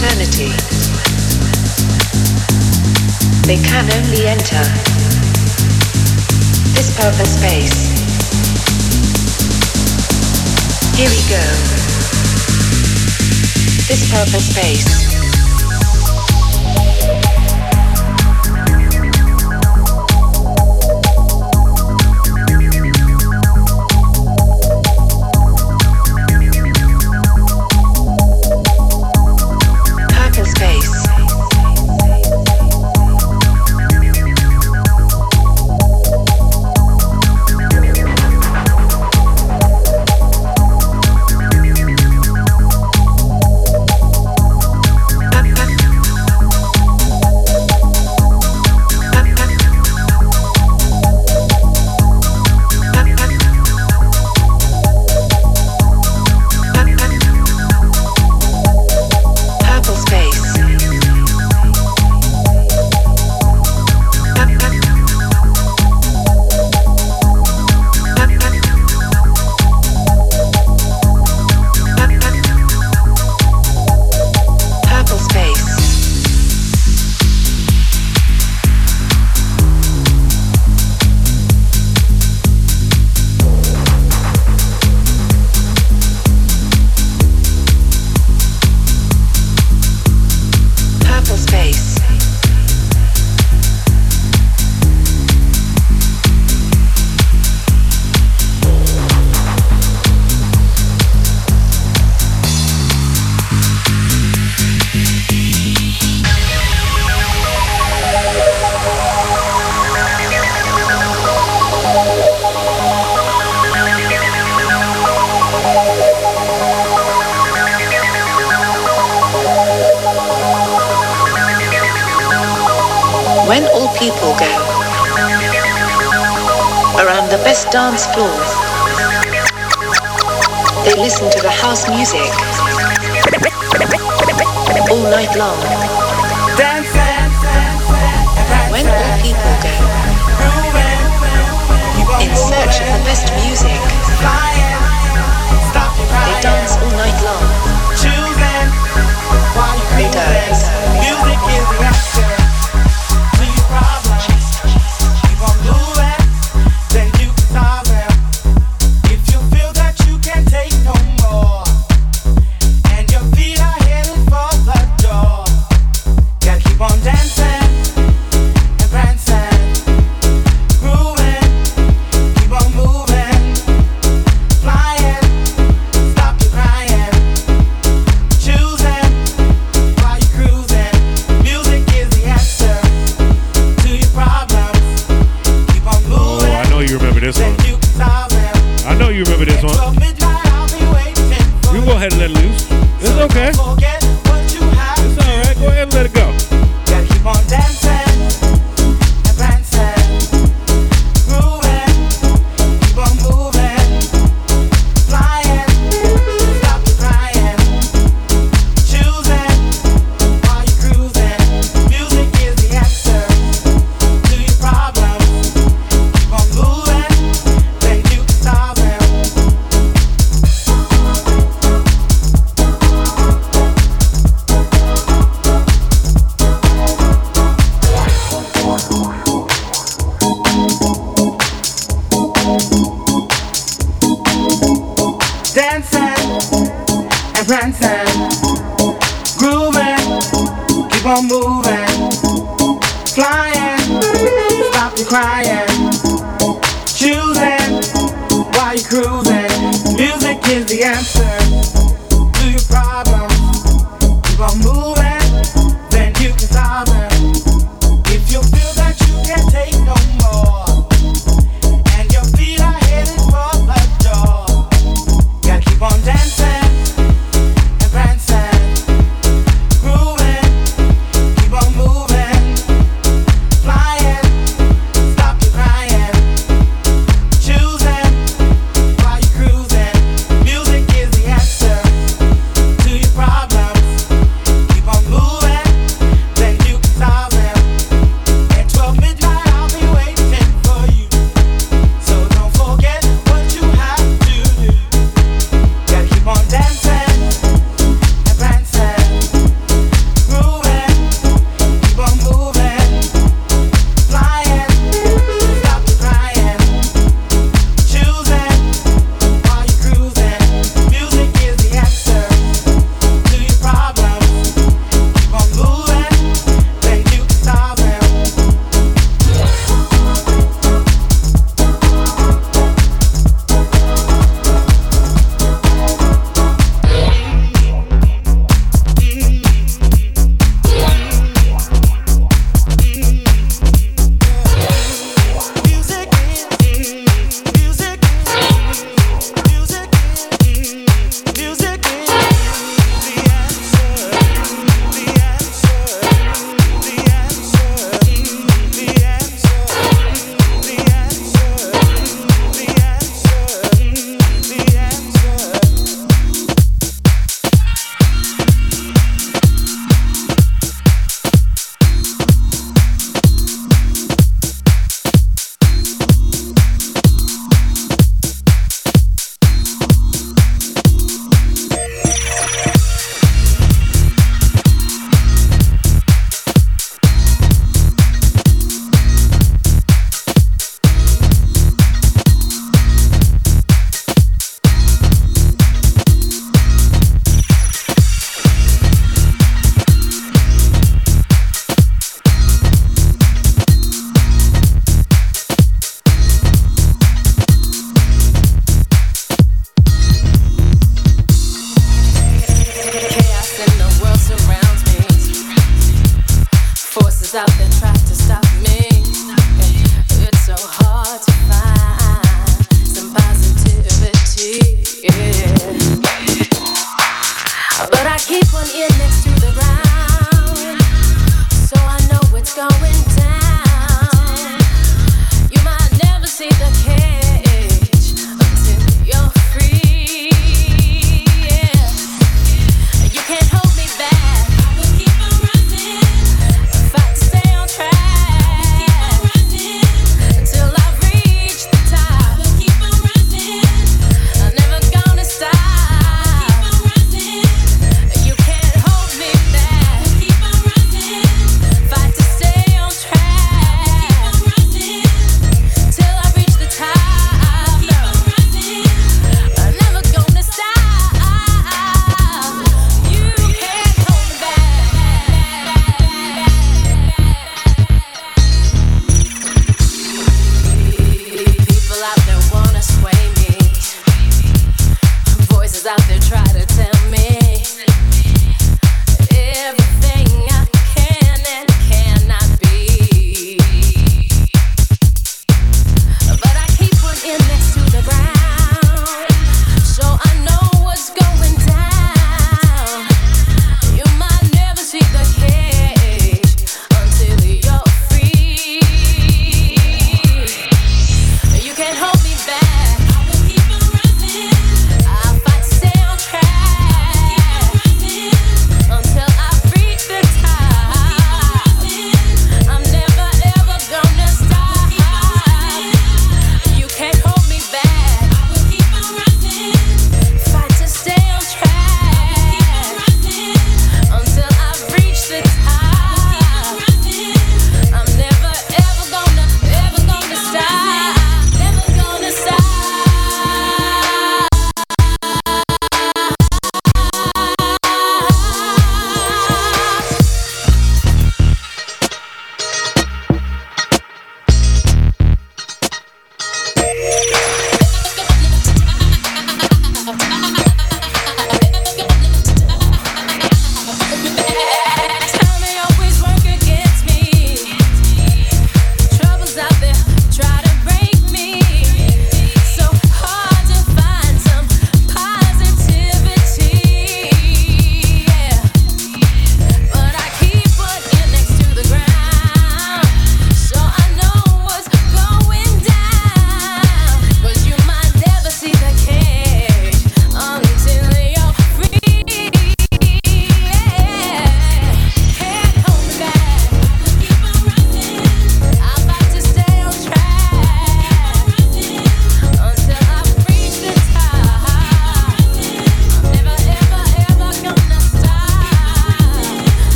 eternity. They can only enter this purple space. Here we go. This purple space. people go around the best dance floors. They listen to the house music all night long. When all people go in search of the best music, they dance all night long. They dance.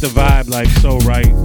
The vibe like so right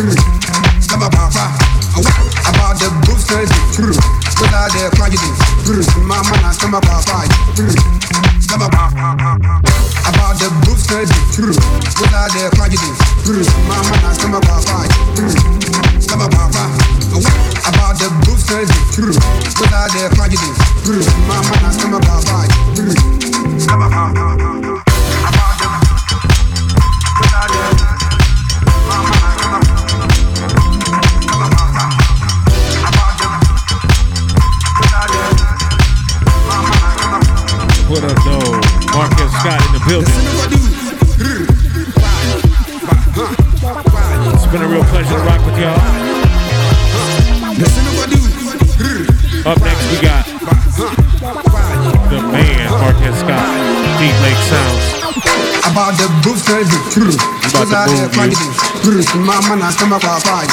through. Stab a papa. About the group study. Put the quantity. My man, I come a papa. Stab a papa. About the group study. Put the quantity. My man, I stab a papa. Stab a papa. About Up next, we got the man, Marquez Scott, Deep Lake Sounds. About the boost, I'm about to boom you. My man, I come up with fire.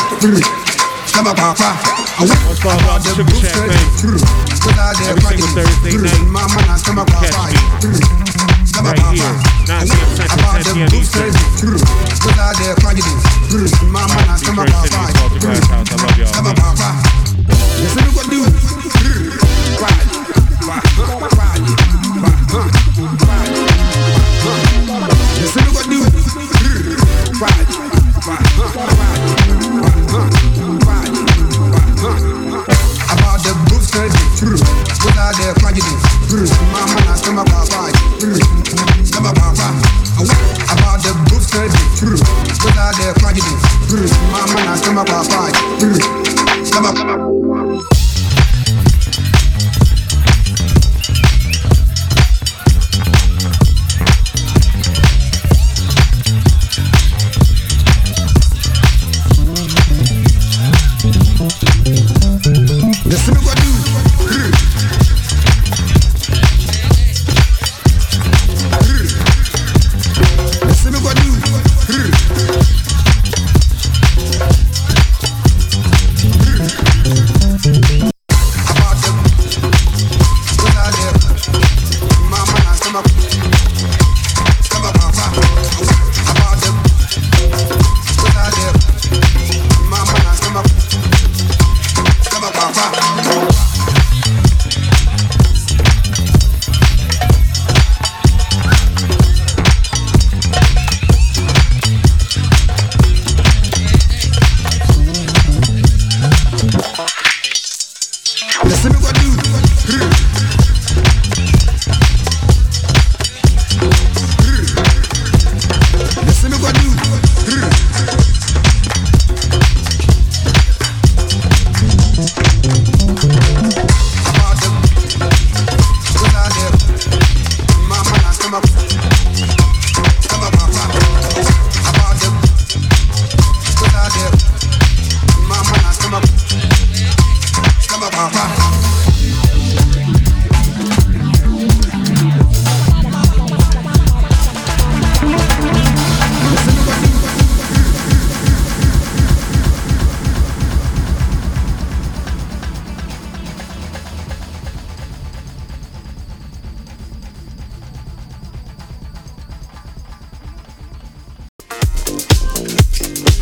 Come up with fire. What's all about the Sugar the, baby? Every single Thursday night, catch me. Right here. 9 My man, I come up Detroit City, Бррр.